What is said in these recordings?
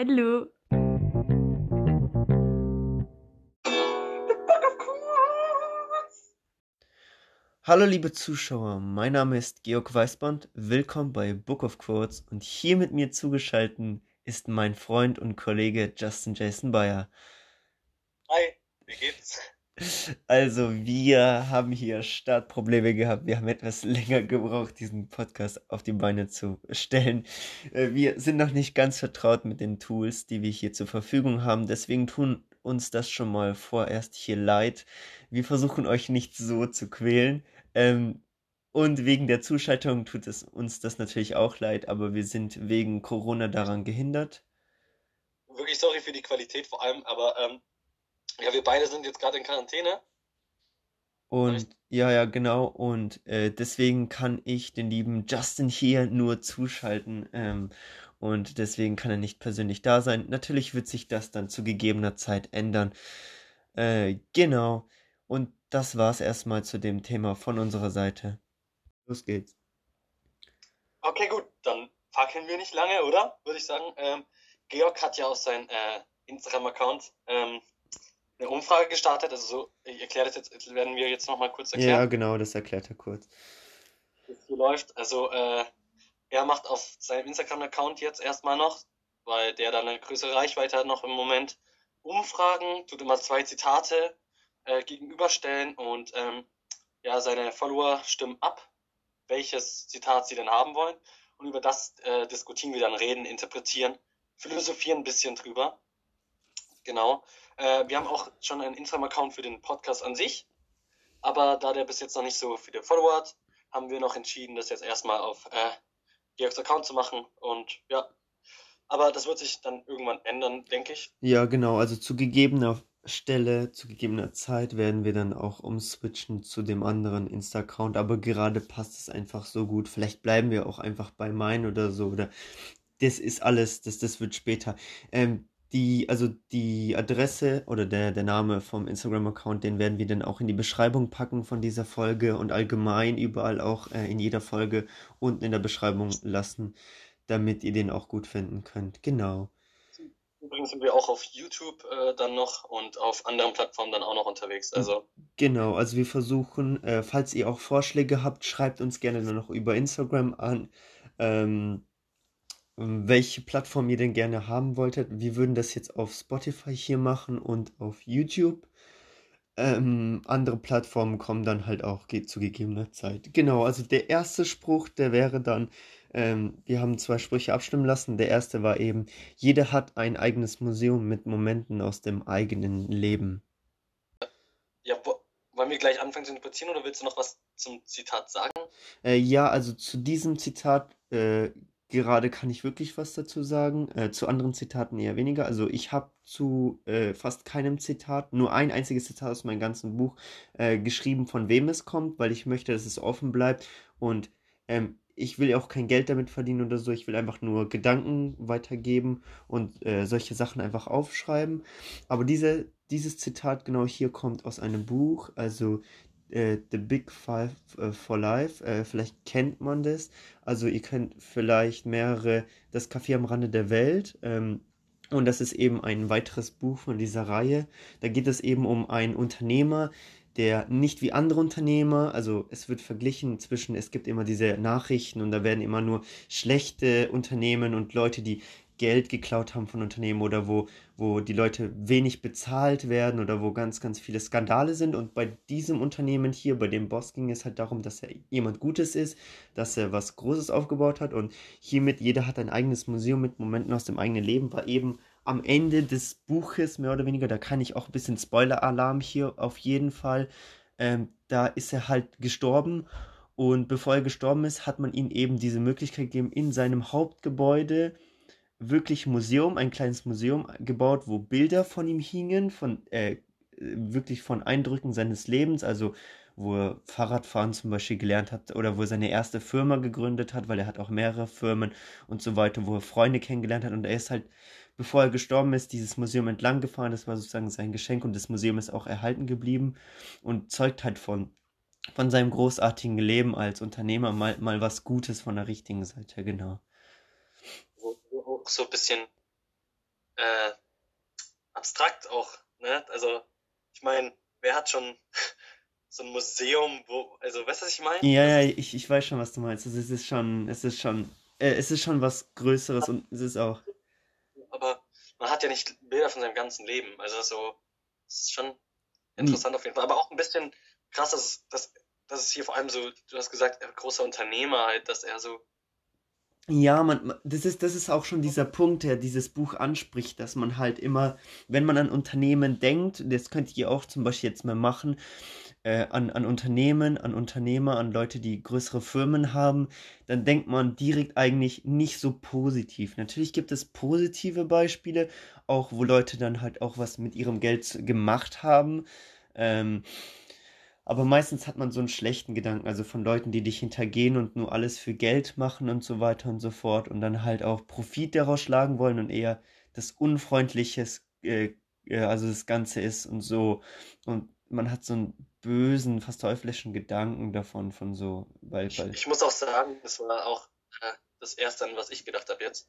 Hallo. Hallo liebe Zuschauer, mein Name ist Georg Weißband, willkommen bei Book of Quotes und hier mit mir zugeschaltet ist mein Freund und Kollege Justin Jason Bayer. Hi, wie geht's? Also, wir haben hier Startprobleme gehabt. Wir haben etwas länger gebraucht, diesen Podcast auf die Beine zu stellen. Äh, wir sind noch nicht ganz vertraut mit den Tools, die wir hier zur Verfügung haben. Deswegen tun uns das schon mal vorerst hier leid. Wir versuchen euch nicht so zu quälen. Ähm, und wegen der Zuschaltung tut es uns das natürlich auch leid, aber wir sind wegen Corona daran gehindert. Wirklich sorry für die Qualität vor allem, aber ähm, ja, wir beide sind jetzt gerade in Quarantäne. Und ja, ja, genau. Und äh, deswegen kann ich den lieben Justin hier nur zuschalten. Ähm, und deswegen kann er nicht persönlich da sein. Natürlich wird sich das dann zu gegebener Zeit ändern. Äh, genau. Und das war's erstmal zu dem Thema von unserer Seite. Los geht's. Okay, gut, dann fackeln wir nicht lange, oder? Würde ich sagen. Ähm, Georg hat ja auf seinem äh, Instagram-Account ähm, eine Umfrage gestartet. Also so, ich erkläre das jetzt, werden wir jetzt nochmal kurz erklären. Ja, genau, das erklärt er kurz. Hier läuft. Also äh, er macht auf seinem Instagram-Account jetzt erstmal noch, weil der dann eine größere Reichweite hat noch im Moment, Umfragen, tut immer zwei Zitate äh, gegenüberstellen und ähm, ja, seine Follower stimmen ab, welches Zitat sie denn haben wollen. Und über das äh, diskutieren wir dann, reden, interpretieren, philosophieren ein bisschen drüber. Genau. Äh, wir haben auch schon einen Instagram-Account für den Podcast an sich. Aber da der bis jetzt noch nicht so viele Follower hat, haben wir noch entschieden, das jetzt erstmal auf äh, Georgs Account zu machen. Und ja, aber das wird sich dann irgendwann ändern, denke ich. Ja, genau. Also zu gegebener Stelle, zu gegebener Zeit werden wir dann auch umswitchen zu dem anderen Insta-Account. Aber gerade passt es einfach so gut. Vielleicht bleiben wir auch einfach bei meinen oder so. Oder das ist alles, das, das wird später. Ähm, die, also die Adresse oder der, der Name vom Instagram-Account, den werden wir dann auch in die Beschreibung packen von dieser Folge und allgemein überall auch äh, in jeder Folge unten in der Beschreibung lassen, damit ihr den auch gut finden könnt. Genau. Übrigens sind wir auch auf YouTube äh, dann noch und auf anderen Plattformen dann auch noch unterwegs. Also genau, also wir versuchen, äh, falls ihr auch Vorschläge habt, schreibt uns gerne dann noch über Instagram an. Ähm, welche Plattform ihr denn gerne haben wolltet. Wir würden das jetzt auf Spotify hier machen und auf YouTube. Ähm, andere Plattformen kommen dann halt auch zu gegebener Zeit. Genau, also der erste Spruch, der wäre dann, ähm, wir haben zwei Sprüche abstimmen lassen. Der erste war eben, jeder hat ein eigenes Museum mit Momenten aus dem eigenen Leben. Ja, wo, wollen wir gleich anfangen zu interpretieren oder willst du noch was zum Zitat sagen? Äh, ja, also zu diesem Zitat äh, Gerade kann ich wirklich was dazu sagen. Äh, zu anderen Zitaten eher weniger. Also ich habe zu äh, fast keinem Zitat, nur ein einziges Zitat aus meinem ganzen Buch äh, geschrieben, von wem es kommt, weil ich möchte, dass es offen bleibt. Und ähm, ich will auch kein Geld damit verdienen oder so. Ich will einfach nur Gedanken weitergeben und äh, solche Sachen einfach aufschreiben. Aber diese, dieses Zitat genau hier kommt aus einem Buch. Also äh, The Big Five äh, for Life. Äh, vielleicht kennt man das. Also ihr kennt vielleicht mehrere Das Café am Rande der Welt. Ähm, und das ist eben ein weiteres Buch von dieser Reihe. Da geht es eben um einen Unternehmer, der nicht wie andere Unternehmer, also es wird verglichen zwischen, es gibt immer diese Nachrichten und da werden immer nur schlechte Unternehmen und Leute, die Geld geklaut haben von Unternehmen oder wo, wo die Leute wenig bezahlt werden oder wo ganz, ganz viele Skandale sind. Und bei diesem Unternehmen hier, bei dem Boss, ging es halt darum, dass er jemand Gutes ist, dass er was Großes aufgebaut hat. Und hiermit, jeder hat ein eigenes Museum mit Momenten aus dem eigenen Leben, war eben am Ende des Buches, mehr oder weniger, da kann ich auch ein bisschen Spoiler-Alarm hier auf jeden Fall. Ähm, da ist er halt gestorben. Und bevor er gestorben ist, hat man ihm eben diese Möglichkeit gegeben, in seinem Hauptgebäude wirklich Museum, ein kleines Museum gebaut, wo Bilder von ihm hingen, von äh, wirklich von Eindrücken seines Lebens, also wo er Fahrradfahren zum Beispiel gelernt hat oder wo er seine erste Firma gegründet hat, weil er hat auch mehrere Firmen und so weiter, wo er Freunde kennengelernt hat und er ist halt, bevor er gestorben ist, dieses Museum entlang gefahren, das war sozusagen sein Geschenk und das Museum ist auch erhalten geblieben und zeugt halt von, von seinem großartigen Leben als Unternehmer mal, mal was Gutes von der richtigen Seite, genau so ein bisschen äh, abstrakt auch, ne? Also, ich meine, wer hat schon so ein Museum, wo, also, weißt du, was ich meine? Ja, ja, ich, ich weiß schon, was du meinst. Also, es ist schon, es ist schon, äh, es ist schon was Größeres und es ist auch. Aber man hat ja nicht Bilder von seinem ganzen Leben. Also so, es ist schon interessant auf jeden Fall. Aber auch ein bisschen krass, dass dass, dass es hier vor allem so, du hast gesagt, großer Unternehmer halt, dass er so Ja, man, das ist, das ist auch schon dieser Punkt, der dieses Buch anspricht, dass man halt immer, wenn man an Unternehmen denkt, das könnt ihr auch zum Beispiel jetzt mal machen, äh, an, an Unternehmen, an Unternehmer, an Leute, die größere Firmen haben, dann denkt man direkt eigentlich nicht so positiv. Natürlich gibt es positive Beispiele, auch wo Leute dann halt auch was mit ihrem Geld gemacht haben. Ähm, aber meistens hat man so einen schlechten Gedanken, also von Leuten, die dich hintergehen und nur alles für Geld machen und so weiter und so fort und dann halt auch Profit daraus schlagen wollen und eher das Unfreundliches, äh, äh, also das Ganze ist und so. Und man hat so einen bösen, fast teuflischen Gedanken davon, von so, weil, Ich, weil, ich muss auch sagen, das war auch äh, das Erste, an was ich gedacht habe jetzt.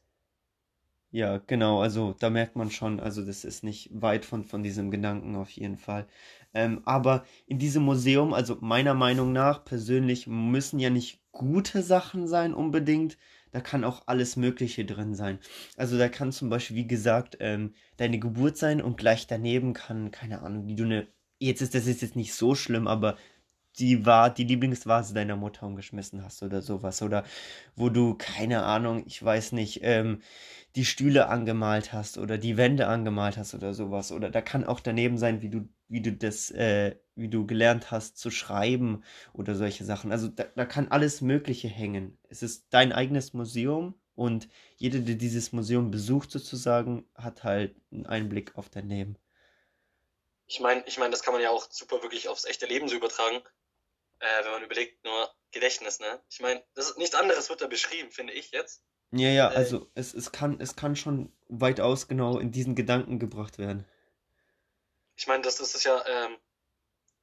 ja, genau, also da merkt man schon, also das ist nicht weit von, von diesem Gedanken auf jeden Fall. Ähm, aber in diesem Museum, also meiner Meinung nach persönlich, müssen ja nicht gute Sachen sein unbedingt. Da kann auch alles Mögliche drin sein. Also da kann zum Beispiel, wie gesagt, ähm, deine Geburt sein und gleich daneben kann, keine Ahnung, wie du eine, jetzt ist das ist jetzt nicht so schlimm, aber die war die Lieblingsvase deiner Mutter umgeschmissen hast oder sowas. Oder wo du, keine Ahnung, ich weiß nicht, ähm, die Stühle angemalt hast oder die Wände angemalt hast oder sowas. Oder da kann auch daneben sein, wie du, wie du das, äh, wie du gelernt hast zu schreiben oder solche Sachen. Also da, da kann alles Mögliche hängen. Es ist dein eigenes Museum und jeder, der dieses Museum besucht sozusagen, hat halt einen Einblick auf dein Leben. Ich meine, ich meine, das kann man ja auch super wirklich aufs echte Leben so übertragen, äh, wenn man überlegt, nur Gedächtnis, ne? Ich meine, das ist nichts anderes wird da beschrieben, finde ich jetzt. Ja, ja, Äh, also es, es kann, es kann schon weitaus genau in diesen Gedanken gebracht werden. ich meine, das, das ist ja ähm,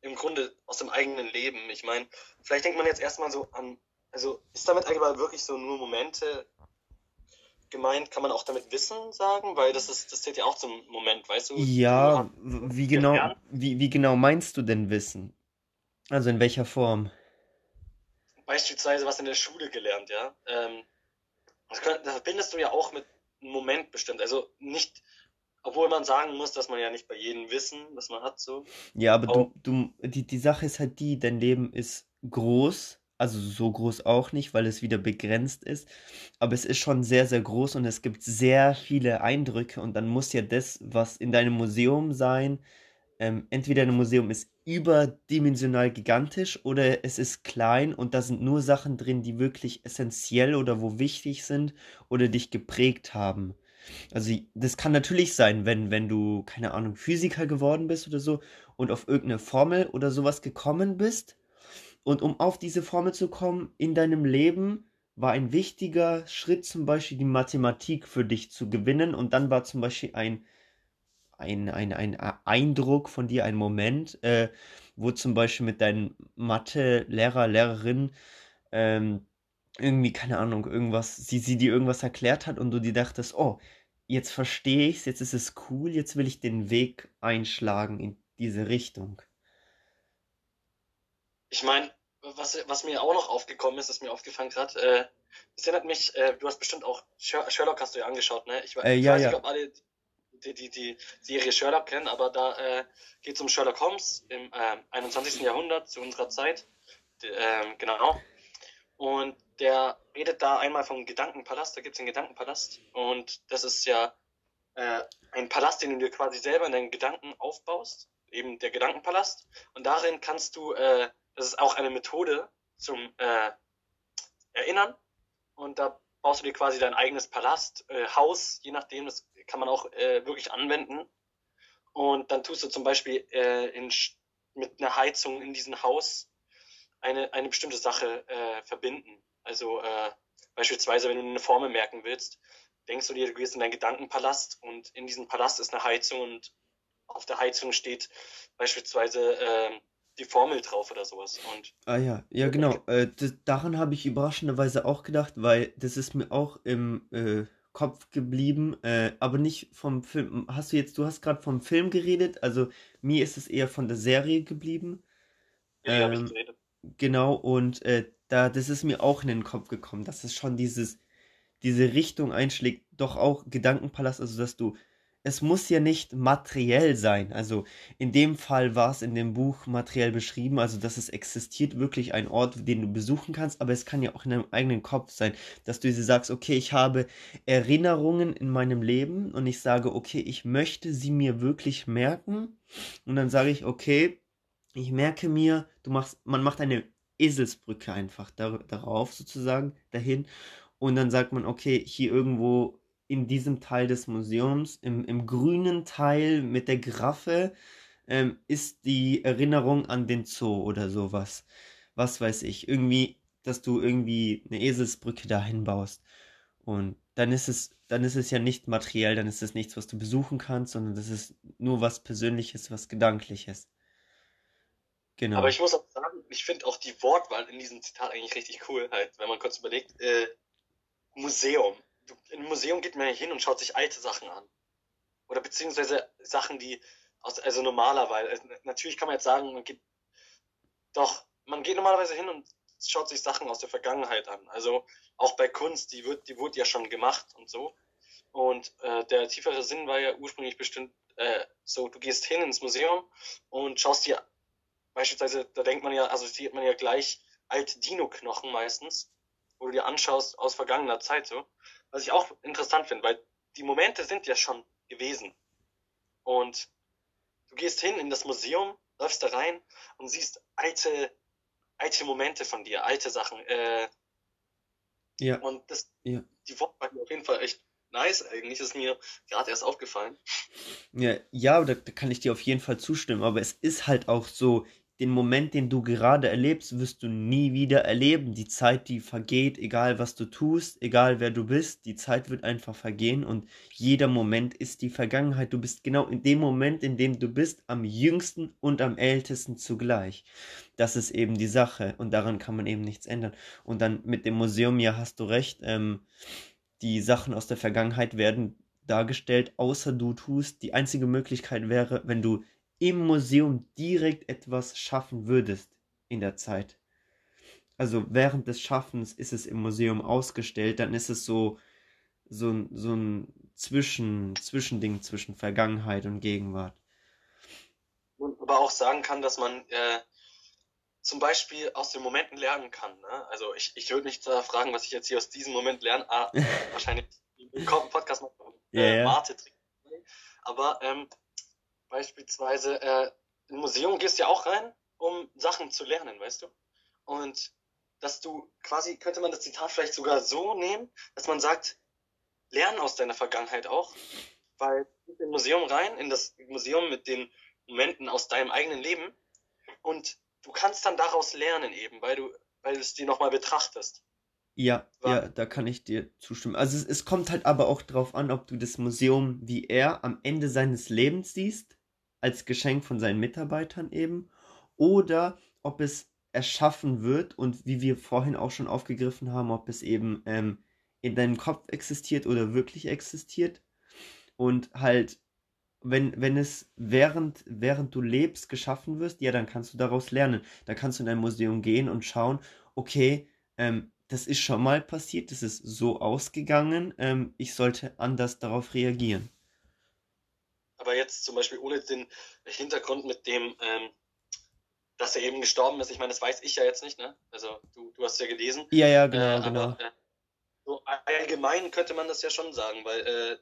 im Grunde aus dem eigenen Leben. Ich meine, vielleicht denkt man jetzt erstmal so an, also ist damit eigentlich mal wirklich so nur Momente gemeint, kann man auch damit Wissen sagen, weil das ist, das zählt ja auch zum Moment, weißt du, Ja, wie genau, wie, wie genau meinst du denn Wissen? Also in welcher Form? beispielsweise was in der Schule gelernt, ja. Ähm, das, könnt, das verbindest du ja auch mit einem Moment bestimmt. Also nicht, obwohl man sagen muss, dass man ja nicht bei jedem Wissen, was man hat, so. Ja, aber Auch, du, du, die, die Sache ist halt die, dein Leben ist groß, also so groß auch nicht, weil es wieder begrenzt ist, aber es ist schon sehr, sehr groß und es gibt sehr viele Eindrücke und dann muss ja das, was in deinem Museum sein, ähm, entweder ein Museum ist überdimensional gigantisch oder es ist klein und da sind nur Sachen drin, die wirklich essentiell oder wo wichtig sind oder dich geprägt haben. Also das kann natürlich sein, wenn, wenn du, keine Ahnung, Physiker geworden bist oder so und auf irgendeine Formel oder sowas gekommen bist. Und um auf diese Formel zu kommen in deinem Leben, war ein wichtiger Schritt zum Beispiel die Mathematik für dich zu gewinnen. Und dann war zum Beispiel ein ein, ein, ein Eindruck von dir, ein Moment, äh, wo zum Beispiel mit deinem Mathe-Lehrer, Lehrerin ähm, irgendwie, keine Ahnung, irgendwas, sie, sie dir irgendwas erklärt hat und du dir dachtest, oh, jetzt verstehe ich's, jetzt ist es cool, jetzt will ich den Weg einschlagen in diese Richtung. ich meine, was, was mir auch noch aufgekommen ist, ist mir aufgefallen gerade, äh, das erinnert mich, äh, du hast bestimmt auch Sher- Sherlock hast du ja angeschaut, ne? Ich, Äh, ich ja, weiß nicht, ja. ob alle die, die, die Serie Sherlock kennen, aber da äh, geht es um Sherlock Holmes im äh, 21. Jahrhundert zu unserer Zeit. D ähm, genau. Und der redet da einmal vom Gedankenpalast, da gibt es den Gedankenpalast. Und das ist ja äh, ein Palast, den du dir quasi selber in deinen Gedanken aufbaust, eben der Gedankenpalast. Und darin kannst du, äh, das ist auch eine Methode zum äh, Erinnern. Und da baust du dir quasi dein eigenes Palast, äh, Haus, je nachdem, das kann man auch äh, wirklich anwenden. Und dann tust du zum Beispiel äh, in, mit einer Heizung in diesem Haus eine, eine bestimmte Sache äh, verbinden. Also äh, beispielsweise, wenn du eine Formel merken willst, denkst du dir, du gehst in deinen Gedankenpalast und in diesem Palast ist eine Heizung und auf der Heizung steht beispielsweise ähm, die Formel drauf oder sowas. Und Ah ja, ja genau. Äh, das, daran habe ich überraschenderweise auch gedacht, weil das ist mir auch im äh, Kopf geblieben, äh, aber nicht vom Film. Hast du jetzt, du hast gerade vom Film geredet, also mir ist es eher von der Serie geblieben. Ja, Ähm, genau, und äh, da, das ist mir auch in den Kopf gekommen, dass es schon dieses, diese Richtung einschlägt, doch auch Gedankenpalast, also dass du, es muss ja nicht materiell sein. Also in dem Fall war es in dem Buch materiell beschrieben, also dass es existiert wirklich ein Ort, den du besuchen kannst, aber es kann ja auch in deinem eigenen Kopf sein, dass du dir sagst, okay, ich habe Erinnerungen in meinem Leben und ich sage, okay, ich möchte sie mir wirklich merken und dann sage ich, okay, ich merke mir, du machst, man macht eine Eselsbrücke einfach dar darauf sozusagen, dahin. Und dann sagt man, okay, hier irgendwo in diesem Teil des Museums, im, im grünen Teil mit der Giraffe, ähm, ist die Erinnerung an den Zoo oder sowas. Was weiß ich. Irgendwie, dass du irgendwie eine Eselsbrücke dahin baust. Und dann ist es, dann ist es ja nicht materiell, dann ist es nichts, was du besuchen kannst, sondern das ist nur was Persönliches, was Gedankliches. Aber Genau. ich muss auch sagen, ich finde auch die Wortwahl in diesem Zitat eigentlich richtig cool, halt, wenn man kurz überlegt, äh, Museum. Du, in ein Museum geht man ja hin und schaut sich alte Sachen an. Oder beziehungsweise Sachen, die aus, also normalerweise, also natürlich kann man jetzt sagen, man geht doch, man geht normalerweise hin und schaut sich Sachen aus der Vergangenheit an. Also auch bei Kunst, die wird, die wurde ja schon gemacht und so. Und äh, der tiefere Sinn war ja ursprünglich bestimmt äh, so, du gehst hin ins Museum und schaust dir beispielsweise, da denkt man ja, assoziiert man ja gleich alte Dino-Knochen meistens, wo du dir anschaust aus vergangener Zeit so. Was ich auch interessant finde, weil die Momente sind ja schon gewesen. Und du gehst hin in das Museum, läufst da rein und siehst alte, alte Momente von dir, alte Sachen. Äh, Ja, und das, ja. die Wortwahl auf jeden Fall echt nice eigentlich, ist mir gerade erst aufgefallen. Ja, ja, da, da kann ich dir auf jeden Fall zustimmen, aber es ist halt auch so, den Moment, den du gerade erlebst, wirst du nie wieder erleben. Die Zeit, die vergeht, egal was du tust, egal wer du bist, die Zeit wird einfach vergehen und jeder Moment ist die Vergangenheit. Du bist genau in dem Moment, in dem du bist, am jüngsten und am ältesten zugleich. Das ist eben die Sache und daran kann man eben nichts ändern. Und dann mit dem Museum, ja, hast du recht, ähm, die Sachen aus der Vergangenheit werden dargestellt, außer du tust. Die einzige Möglichkeit wäre, wenn du im Museum direkt etwas schaffen würdest in der Zeit. Also während des Schaffens ist es im Museum ausgestellt, dann ist es so, so, ein- so ein Zwischen, Zwischending zwischen Vergangenheit und Gegenwart. Und aber auch sagen kann, dass man äh, zum Beispiel aus den Momenten lernen kann. Ne? Also ich, ich würde mich da fragen, was ich jetzt hier aus diesem Moment lerne. Ah, wahrscheinlich im Podcast noch äh. Mate trinken. Aber ähm, beispielsweise äh, im Museum gehst du ja auch rein, um Sachen zu lernen, weißt du? Und dass du quasi, könnte man das Zitat vielleicht sogar so nehmen, dass man sagt, lern aus deiner Vergangenheit auch, weil du gehst im Museum rein, in das Museum mit den Momenten aus deinem eigenen Leben und du kannst dann daraus lernen eben, weil du, weil du es dir nochmal betrachtest. Ja, War- ja, da kann ich dir zustimmen. Also es, es kommt halt aber auch drauf an, ob du das Museum wie er am Ende seines Lebens siehst, als Geschenk von seinen Mitarbeitern eben, oder ob es erschaffen wird und wie wir vorhin auch schon aufgegriffen haben, ob es eben ähm, in deinem Kopf existiert oder wirklich existiert. Und halt, wenn, wenn es während, während du lebst geschaffen wirst, ja, dann kannst du daraus lernen. Da kannst du in ein Museum gehen und schauen, okay, ähm, das ist schon mal passiert, das ist so ausgegangen, ähm, ich sollte anders darauf reagieren. Aber jetzt zum Beispiel ohne den Hintergrund mit dem, ähm, dass er eben gestorben ist, ich meine, das weiß ich ja jetzt nicht, ne? Also du, du hast es ja gelesen. Ja, ja, Äh, genau, genau. aber äh, so allgemein könnte man das ja schon sagen, weil äh,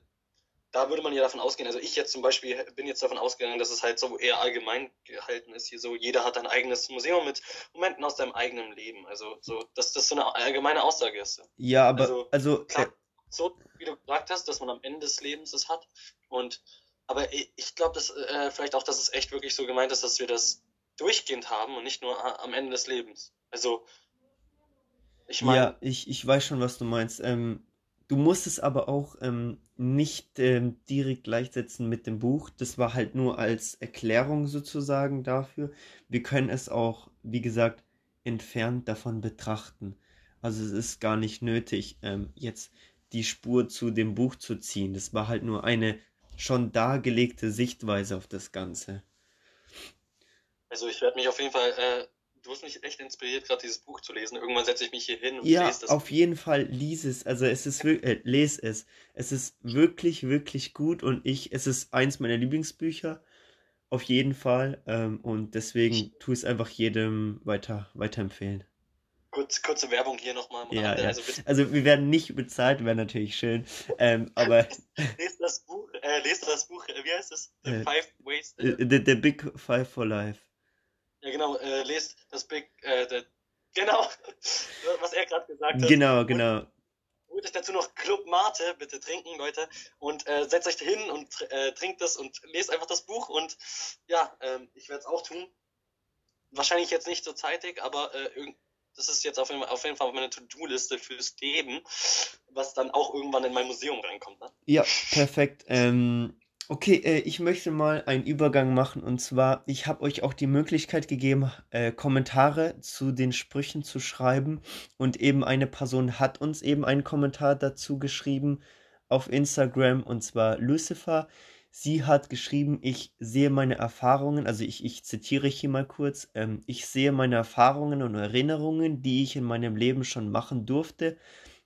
da würde man ja davon ausgehen, also ich jetzt zum Beispiel bin jetzt davon ausgegangen, dass es halt so eher allgemein gehalten ist, hier so, jeder hat ein eigenes Museum mit Momenten aus seinem eigenen Leben. Also so, dass das so eine allgemeine Aussage ist. Ja, aber, also, also, klar, äh, so wie du gesagt hast, dass man am Ende des Lebens es hat. Und aber ich, glaube, dass äh, vielleicht auch, dass es echt wirklich so gemeint ist, dass wir das durchgehend haben und nicht nur a- am Ende des Lebens. Also ich meine, ja, ich, ich weiß schon, was du meinst. Ähm, du musst es aber auch ähm, nicht ähm, direkt gleichsetzen mit dem Buch. Das war halt nur als Erklärung sozusagen dafür. Wir können es auch, wie gesagt, entfernt davon betrachten. Also es ist gar nicht nötig, ähm, jetzt die Spur zu dem Buch zu ziehen. Das war halt nur eine schon dargelegte Sichtweise auf das Ganze. Also ich werde mich auf jeden Fall, äh, du hast mich echt inspiriert, gerade dieses Buch zu lesen. Irgendwann setze ich mich hier hin und ja, lese das. auf jeden Fall lies es. Also es ist wirklich, äh, les es. Es ist wirklich, wirklich gut und ich, es ist eins meiner Lieblingsbücher. Auf jeden Fall. Ähm, und deswegen tu es einfach jedem weiter, weiterempfehlen. Kurz, kurze Werbung hier nochmal. Ja, ja. Also, also, wir werden nicht bezahlt, wäre natürlich schön. Ähm, aber. lest das Buch, äh, lest das Buch, wie heißt es? The Äh, Five Ways. äh, the, the Big Five for Life. Ja, genau, äh, lest das Big, äh, der, genau, was er gerade gesagt hat. Genau, genau. Holt euch dazu noch Club Mate, bitte trinken, Leute, und äh, setzt euch hin und äh, trinkt das und lest einfach das Buch und ja, ähm, ich werde es auch tun. Wahrscheinlich jetzt nicht so zeitig, aber äh, irgend- das ist jetzt auf jeden, Fall, auf jeden Fall meine To-Do-Liste fürs Leben, was dann auch irgendwann in mein Museum reinkommt. Ne? Ja, perfekt. Ähm, okay, äh, ich möchte mal einen Übergang machen und zwar, ich habe euch auch die Möglichkeit gegeben, äh, Kommentare zu den Sprüchen zu schreiben und eben eine Person hat uns eben einen Kommentar dazu geschrieben auf Instagram und zwar Lucifer. Sie hat geschrieben, ich sehe meine Erfahrungen, also ich, ich zitiere hier mal kurz, ähm, ich sehe meine Erfahrungen und Erinnerungen, die ich in meinem Leben schon machen durfte,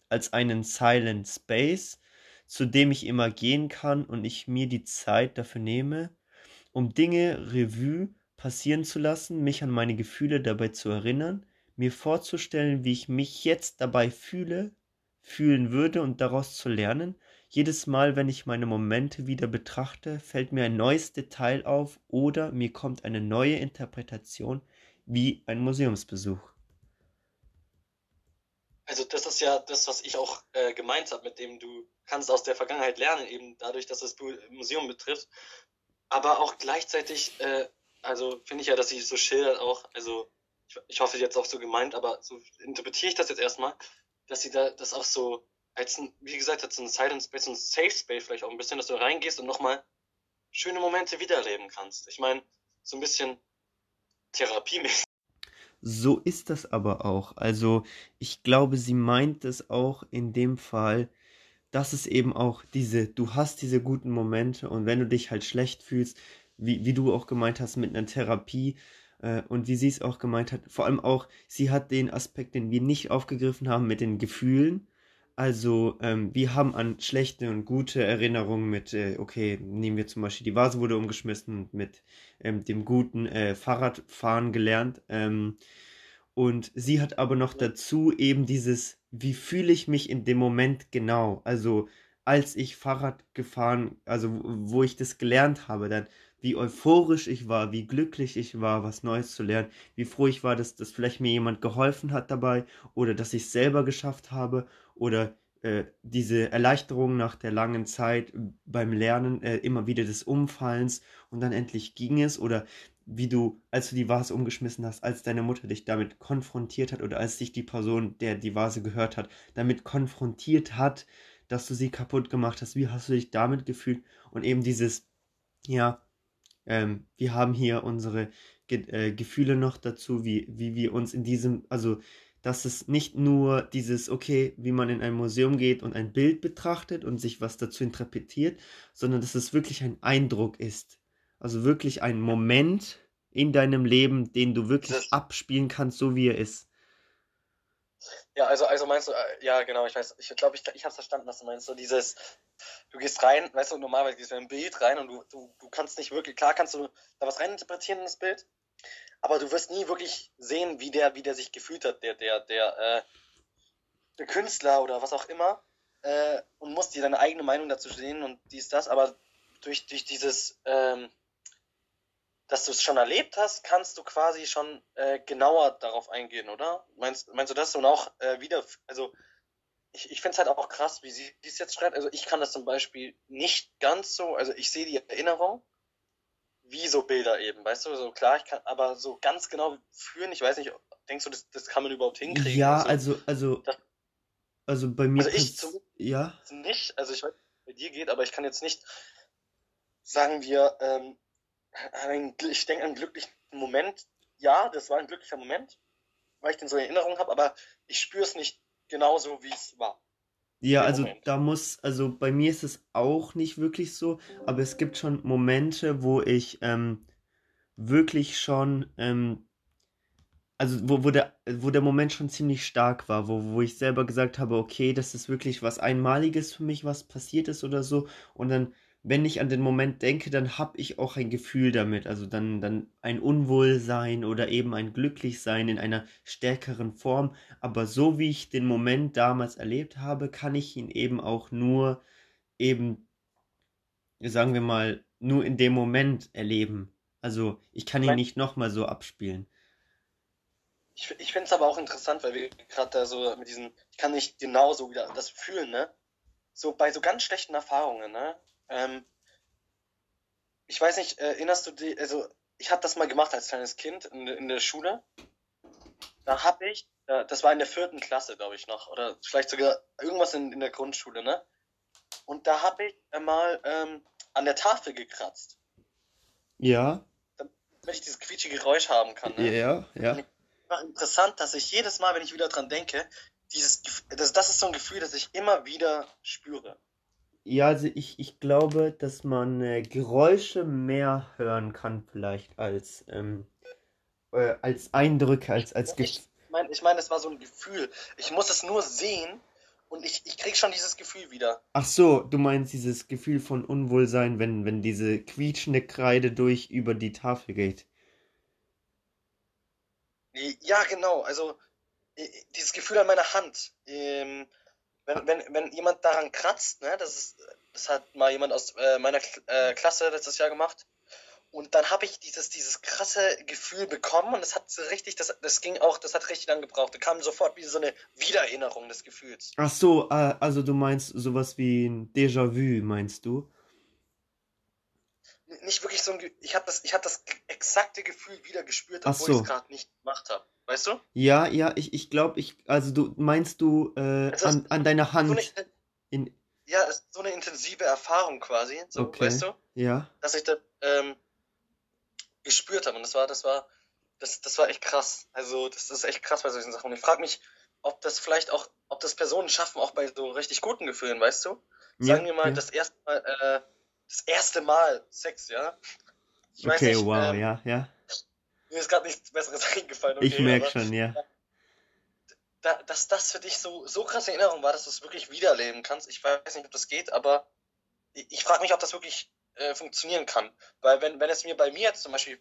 als einen Silent Space zu dem ich immer gehen kann und ich mir die Zeit dafür nehme, um Dinge Revue passieren zu lassen, mich an meine Gefühle dabei zu erinnern, mir vorzustellen, wie ich mich jetzt dabei fühle, fühlen würde und daraus zu lernen. Jedes Mal, wenn ich meine Momente wieder betrachte, fällt mir ein neues Detail auf oder mir kommt eine neue Interpretation wie ein Museumsbesuch. Also das ist ja das, was ich auch äh, gemeint habe, mit dem du kannst aus der Vergangenheit lernen, eben dadurch, dass es Bu- Museum betrifft. Aber auch gleichzeitig, äh, also finde ich ja, dass sie so schildert auch, also ich, ich hoffe jetzt auch so gemeint, aber so interpretiere ich das jetzt erstmal, dass sie da das auch so als wie gesagt, als ein Silent Space, ein Safe Space vielleicht auch ein bisschen, dass du reingehst und nochmal schöne Momente wiedererleben kannst. Ich meine, so ein bisschen therapiemäßig. So ist das aber auch. Also ich glaube, sie meint es auch in dem Fall, dass es eben auch diese, du hast diese guten Momente und wenn du dich halt schlecht fühlst, wie, wie du auch gemeint hast mit einer Therapie äh, und wie sie es auch gemeint hat, vor allem auch, sie hat den Aspekt, den wir nicht aufgegriffen haben mit den Gefühlen. Also ähm, wir haben an schlechte und gute Erinnerungen mit, äh, okay, nehmen wir zum Beispiel die Vase wurde umgeschmissen und mit ähm, dem guten äh, Fahrradfahren gelernt. Ähm, und sie hat aber noch dazu eben dieses, wie fühle ich mich in dem Moment genau? Also als ich Fahrrad gefahren, also wo wo ich das gelernt habe, dann wie euphorisch ich war, wie glücklich ich war, was Neues zu lernen, wie froh ich war, dass, dass vielleicht mir jemand geholfen hat dabei oder dass ich es selber geschafft habe oder äh, diese Erleichterung nach der langen Zeit beim Lernen, äh, immer wieder des Umfallens und dann endlich ging es oder wie du, als du die Vase umgeschmissen hast, als deine Mutter dich damit konfrontiert hat oder als dich die Person, der die Vase gehört hat, damit konfrontiert hat, dass du sie kaputt gemacht hast, wie hast du dich damit gefühlt? Und eben dieses, ja, ähm, wir haben hier unsere Ge äh, Gefühle noch dazu, wie, wie wir uns in diesem, also, dass es nicht nur dieses, okay, wie man in ein Museum geht und ein Bild betrachtet und sich was dazu interpretiert, sondern dass es wirklich ein Eindruck ist. Also wirklich ein Moment in deinem Leben, den du wirklich abspielen kannst, so wie er ist. Ja, also, also meinst du, äh, ja, genau, ich weiß, ich glaube, ich, ich habe verstanden, was du meinst. So dieses, du gehst rein, weißt du, normalerweise gehst du in ein Bild rein und du, du, du kannst nicht wirklich, klar kannst du da was reininterpretieren in das Bild, aber du wirst nie wirklich sehen, wie der, wie der sich gefühlt hat, der, der, der, äh, der Künstler oder was auch immer, äh, und musst dir deine eigene Meinung dazu sehen und dies, das, aber durch, durch dieses, ähm, dass du es schon erlebt hast, kannst du quasi schon äh, genauer darauf eingehen, oder? Meinst, meinst du das? Und auch äh, wieder, also ich, ich finde es halt auch krass, wie sie es jetzt schreibt. Also ich kann das zum Beispiel nicht ganz so, also ich sehe die Erinnerung wie so Bilder eben, weißt du, so klar, ich kann, aber so ganz genau führen, ich weiß nicht, denkst du, das, das kann man überhaupt hinkriegen? Ja, also, also, also, das- also bei mir Also ich zum- ja, nicht, also ich weiß, nicht, wie es bei dir geht, aber ich kann jetzt nicht, sagen wir, ähm, ich denke an einen glücklichen Moment. Ja, das war ein glücklicher Moment, weil ich den so in Erinnerung habe, aber ich spüre es nicht genauso, wie es war. Ja, also Moment. da muss, also bei mir ist es auch nicht wirklich so, aber es gibt schon Momente, wo ich ähm, wirklich schon, ähm, also wo, wo der, wo der Moment schon ziemlich stark war, wo, wo ich selber gesagt habe, okay, das ist wirklich was Einmaliges für mich, was passiert ist oder so. Und dann, wenn ich an den Moment denke, dann habe ich auch ein Gefühl damit. Also dann, dann ein Unwohlsein oder eben ein Glücklichsein in einer stärkeren Form. Aber so wie ich den Moment damals erlebt habe, kann ich ihn eben auch nur eben, sagen wir mal, nur in dem Moment erleben. Also ich kann ihn nicht nochmal so abspielen. ich, ich finde es aber auch interessant, weil wir gerade da so mit diesen, ich kann nicht genau so wieder das fühlen, ne? So bei so ganz schlechten Erfahrungen, ne? Ähm, ich weiß nicht, äh, erinnerst du dich, also ich habe das mal gemacht als kleines Kind in, der- in der Schule. Da habe ich, das war in der vierten Klasse, glaube ich noch, oder vielleicht sogar irgendwas in, in der Grundschule, ne? Und da habe ich einmal ähm, an der Tafel gekratzt, Ja, damit ich dieses quietschige Geräusch haben kann, ne? ja, Und ja. ich war interessant, dass ich jedes Mal, wenn ich wieder dran denke, dieses, das, das ist so ein Gefühl, das ich immer wieder spüre. Ja, also ich, ich glaube, dass man äh, Geräusche mehr hören kann vielleicht als, ähm, äh, als Eindrücke, als, als Ich Gef meine, ich meine, es war so ein Gefühl. Ich muss es nur sehen und ich, ich krieg schon dieses Gefühl wieder. Ach so, du meinst dieses Gefühl von Unwohlsein, wenn, wenn diese quietschende Kreide durch über die Tafel geht. Ja, genau. Also äh, dieses Gefühl an meiner Hand. Ähm, wenn, wenn, wenn jemand daran kratzt, ne, das ist, das hat mal jemand aus äh, meiner äh, Klasse letztes Jahr gemacht. Und dann habe ich dieses, dieses krasse Gefühl bekommen und das hat so richtig, das, das ging auch, das hat richtig lang gebraucht. Da kam sofort wie so eine Wiedererinnerung des Gefühls. Ach so, äh, also du meinst sowas wie ein Déjà-vu, meinst du? N- Nicht wirklich so ein, Ge- ich habe das, ich habe das exakte Gefühl wieder gespürt, obwohl ich es so. gerade nicht gemacht habe. Weißt du? Ja, ja, ich, ich glaube, ich, also du meinst du äh, ist an, an deiner so eine, Hand in, ja, es ist so eine intensive Erfahrung quasi, so, weißt okay, du, ja. dass ich das ähm, gespürt habe. Und das war, das war, das, das war echt krass. Also, das ist echt krass bei solchen Sachen. Und ich frage mich, ob das vielleicht auch, ob das Personen schaffen, auch bei so richtig guten Gefühlen, weißt du? Sagen Ja, wir mal, ja. das erste Mal, äh, das erste Mal Sex, ja? Ich Okay, nicht, wow, ähm, ja, ja. Mir ist gerade nichts Besseres eingefallen, Ich okay, merke aber schon, ja. da, dass das für dich so, so krasse Erinnerung war, dass du es wirklich wiederleben kannst. Ich weiß nicht, ob das geht, aber ich, ich frage mich, ob das wirklich äh, funktionieren kann. Weil wenn, wenn es mir bei mir jetzt zum Beispiel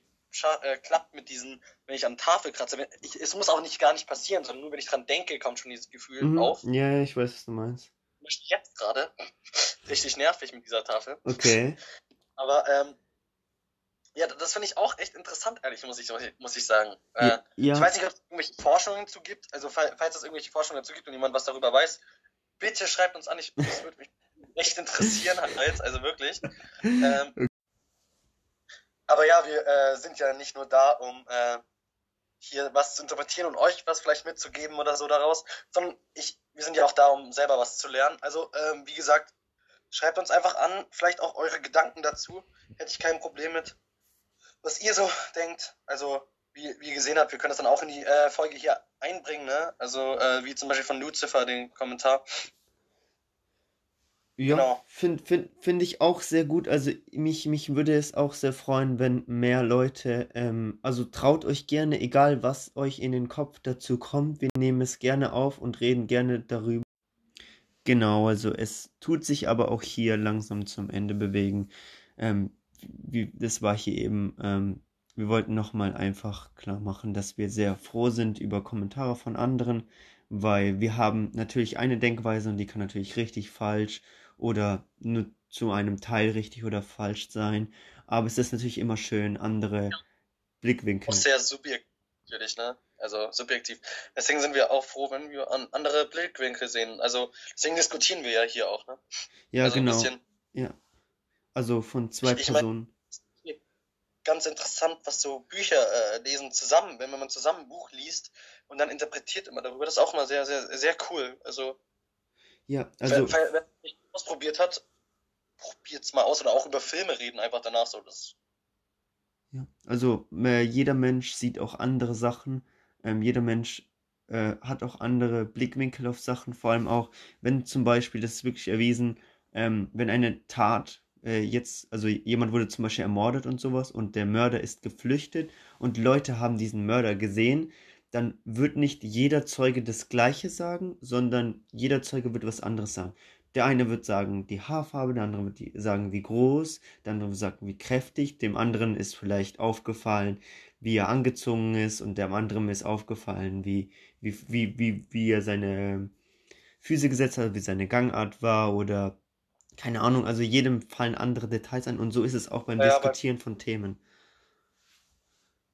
äh, klappt mit diesen, wenn ich an Tafel kratze, wenn, ich, es muss auch nicht gar nicht passieren, sondern nur wenn ich dran denke, kommt schon dieses Gefühl Mhm, auf. ja, ich weiß, was du meinst. Jetzt gerade, richtig nervig mit dieser Tafel. Okay. Aber ähm, ja, das finde ich auch echt interessant, ehrlich, muss ich, muss ich sagen. Äh, Ja, ich ja, weiß nicht, ob es irgendwelche Forschungen zu gibt. Also, fall- falls es irgendwelche Forschungen dazu gibt und jemand was darüber weiß, bitte schreibt uns an. Ich, das würde mich echt interessieren, halt, also wirklich. Ähm, aber ja, wir äh, sind ja nicht nur da, um äh, hier was zu interpretieren und euch was vielleicht mitzugeben oder so daraus, sondern ich, wir sind ja auch da, um selber was zu lernen. Also, ähm, wie gesagt, schreibt uns einfach an, vielleicht auch eure Gedanken dazu. Hätte ich kein Problem mit was ihr so denkt. Also, wie, wie ihr gesehen habt, wir können das dann auch in die äh, Folge hier einbringen, ne? Also, äh, wie zum Beispiel von Lucifer den Kommentar. ja, Genau. finde find, find ich auch sehr gut. Also mich, mich würde es auch sehr freuen, wenn mehr Leute, ähm, also traut euch gerne, egal was euch in den Kopf dazu kommt, wir nehmen es gerne auf und reden gerne darüber. Genau, also es tut sich aber auch hier langsam zum Ende bewegen. Ähm, wie, das war hier eben, ähm, wir wollten nochmal einfach klar machen, dass wir sehr froh sind über Kommentare von anderen, weil wir haben natürlich eine Denkweise und die kann natürlich richtig falsch oder nur zu einem Teil richtig oder falsch sein. Aber es ist natürlich immer schön, andere Auch Blickwinkel. sehr subjektiv, natürlich, ne? Also subjektiv. Deswegen sind wir auch froh, wenn wir an andere Blickwinkel sehen. Also deswegen diskutieren wir ja hier auch, ne? Ja, Also genau. Ja. Also von zwei Ich, ich Personen. ganz interessant, was so Bücher äh, lesen zusammen, wenn man zusammen ein Buch liest und dann interpretiert immer darüber. Das ist auch immer sehr, sehr, sehr cool. Also, Ja, also wer es nicht ausprobiert hat, probiert's mal aus oder auch über Filme reden einfach danach so. Das Ja, also äh, jeder Mensch sieht auch andere Sachen. Ähm, jeder Mensch äh, hat auch andere Blickwinkel auf Sachen, vor allem auch, wenn zum Beispiel, das ist wirklich erwiesen, ähm, wenn eine Tat äh, jetzt, also jemand wurde zum Beispiel ermordet und sowas und der Mörder ist geflüchtet und Leute haben diesen Mörder gesehen, dann wird nicht jeder Zeuge das Gleiche sagen, sondern jeder Zeuge wird was anderes sagen. Der eine wird sagen die Haarfarbe, der andere wird sagen wie groß, der andere wird sagen wie kräftig, dem anderen ist vielleicht aufgefallen, wie er angezogen ist und dem anderen ist aufgefallen, wie, wie, wie, wie, wie er seine Füße gesetzt hat, wie seine Gangart war oder keine Ahnung, also jedem fallen andere Details ein und so ist es auch beim ja, Diskutieren von Themen.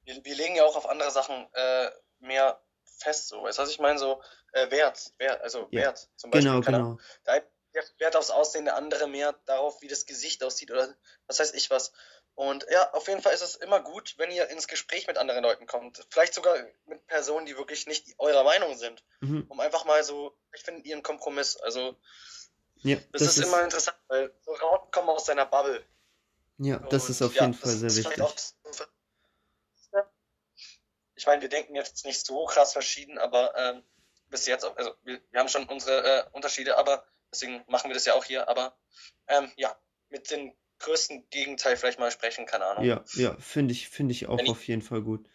Wir, wir, legen ja auch auf andere Sachen äh, mehr fest, so. Weißt du, was ich meine? So äh, Wert, Wert, also ja. Wert zum Beispiel. Genau, genau. Da Wert aufs Aussehen, der andere mehr darauf, wie das Gesicht aussieht oder was weiß ich was. Und ja, auf jeden Fall ist es immer gut, wenn ihr ins Gespräch mit anderen Leuten kommt. Vielleicht sogar mit Personen, die wirklich nicht eurer Meinung sind. Mhm. Um einfach mal so, ich finde ihren Kompromiss. Also, ja, das, das ist, ist, immer interessant, weil so Rauten kommen aus seiner Bubble. Ja, das Und, ist auf ja, jeden Fall sehr wichtig. Auch, ich meine, wir denken jetzt nicht so krass verschieden, aber ähm, bis jetzt, also wir, wir haben schon unsere äh, Unterschiede, aber deswegen machen wir das ja auch hier, aber ähm, ja, mit den größten Gegenteil vielleicht mal sprechen, keine Ahnung. Ja, ja, finde ich, finde ich auch Wenn auf jeden Fall gut.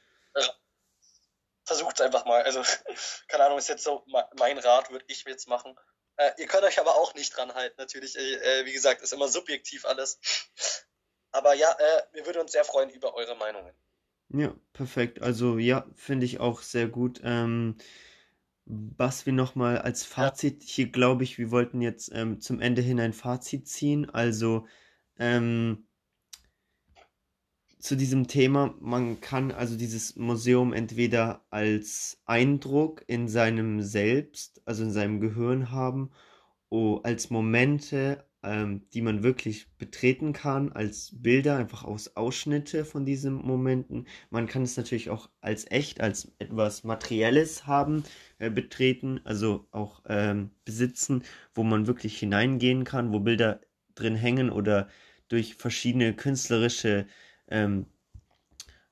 Versucht es einfach mal. Also, keine Ahnung, ist jetzt so mein Rat, würde ich jetzt machen. Äh, ihr könnt euch aber auch nicht dran halten, natürlich. Äh, äh wie gesagt, ist immer subjektiv alles. Aber ja, äh, wir würden uns sehr freuen über eure Meinungen. Ja, perfekt. Also ja, finde ich auch sehr gut. Ähm, was wir nochmal als Fazit, ja. hier glaube ich, wir wollten jetzt ähm, zum Ende hin ein Fazit ziehen. Also ähm, zu diesem Thema, man kann also dieses Museum entweder als Eindruck in seinem Selbst, also in seinem Gehirn haben, oder als Momente, ähm, die man wirklich betreten kann, als Bilder, einfach aus Ausschnitte von diesen Momenten. Man kann es natürlich auch als echt, als etwas Materielles haben, äh, betreten, also auch ähm, besitzen, wo man wirklich hineingehen kann, wo Bilder drin hängen oder durch verschiedene künstlerische ähm,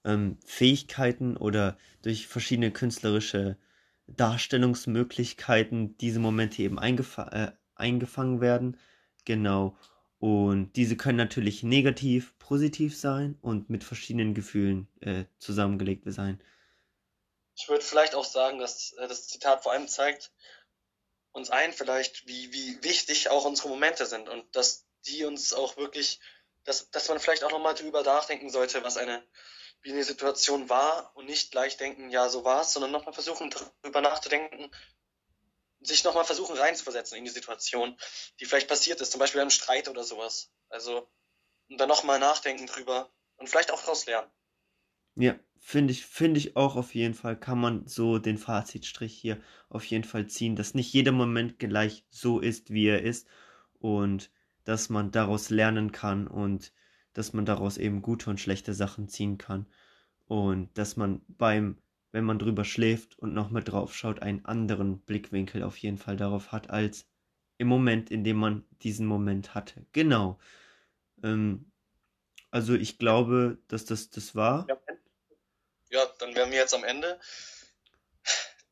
ähm, Fähigkeiten oder durch verschiedene künstlerische Darstellungsmöglichkeiten diese Momente eben eingef äh, eingefangen werden. Genau. Und diese können natürlich negativ, positiv sein und mit verschiedenen Gefühlen äh, zusammengelegt sein. Ich würde vielleicht auch sagen, dass äh, das Zitat vor allem zeigt uns ein, vielleicht, wie, wie wichtig auch unsere Momente sind und dass die uns auch wirklich, dass, dass man vielleicht auch nochmal drüber nachdenken sollte, was eine, wie eine Situation war und nicht gleich denken, ja, so war es, sondern nochmal versuchen, drüber nachzudenken, sich nochmal versuchen reinzuversetzen in die Situation, die vielleicht passiert ist, zum Beispiel einem Streit oder sowas. Also, und dann nochmal nachdenken drüber und vielleicht auch daraus lernen. Ja, finde ich, finde ich auch auf jeden Fall, kann man so den Fazitstrich hier auf jeden Fall ziehen, dass nicht jeder Moment gleich so ist, wie er ist und dass man daraus lernen kann und dass man daraus eben gute und schlechte Sachen ziehen kann und dass man beim wenn man drüber schläft und nochmal drauf schaut, einen anderen Blickwinkel auf jeden Fall darauf hat, als im Moment, in dem man diesen Moment hatte. Genau. Ähm, also ich glaube, dass das das war. Ja, dann wären wir jetzt am Ende.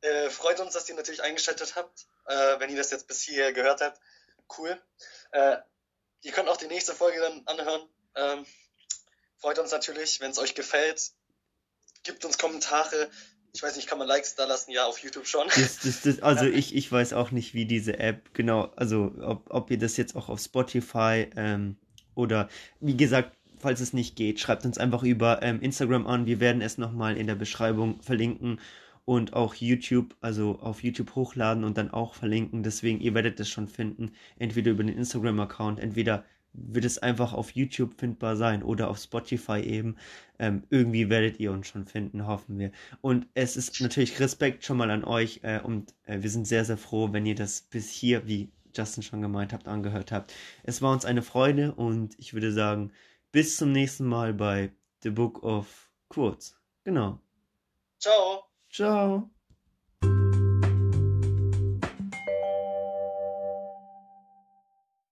Äh, freut uns, dass ihr natürlich eingeschaltet habt. Äh, wenn ihr das jetzt bis hierher gehört habt, cool. Äh, Ihr könnt auch die nächste Folge dann anhören. Ähm, freut uns natürlich, wenn es euch gefällt. Gibt uns Kommentare. Ich weiß nicht, kann man Likes da lassen? Ja, auf YouTube schon. Das, das, das, also ich, ich weiß auch nicht, wie diese App, genau, also ob, ob ihr das jetzt auch auf Spotify ähm, oder wie gesagt, falls es nicht geht, schreibt uns einfach über ähm, Instagram an. Wir werden es nochmal in der Beschreibung verlinken und auch YouTube, also auf YouTube hochladen und dann auch verlinken. Deswegen, ihr werdet es schon finden, entweder über den Instagram-Account, entweder wird es einfach auf YouTube findbar sein oder auf Spotify eben. Ähm, irgendwie werdet ihr uns schon finden, hoffen wir. Und es ist natürlich Respekt schon mal an euch äh, und äh, wir sind sehr, sehr froh, wenn ihr das bis hier, wie Justin schon gemeint habt, angehört habt. Es war uns eine Freude und ich würde sagen, bis zum nächsten Mal bei The Book of Quotes. Genau. Ciao. Ciao.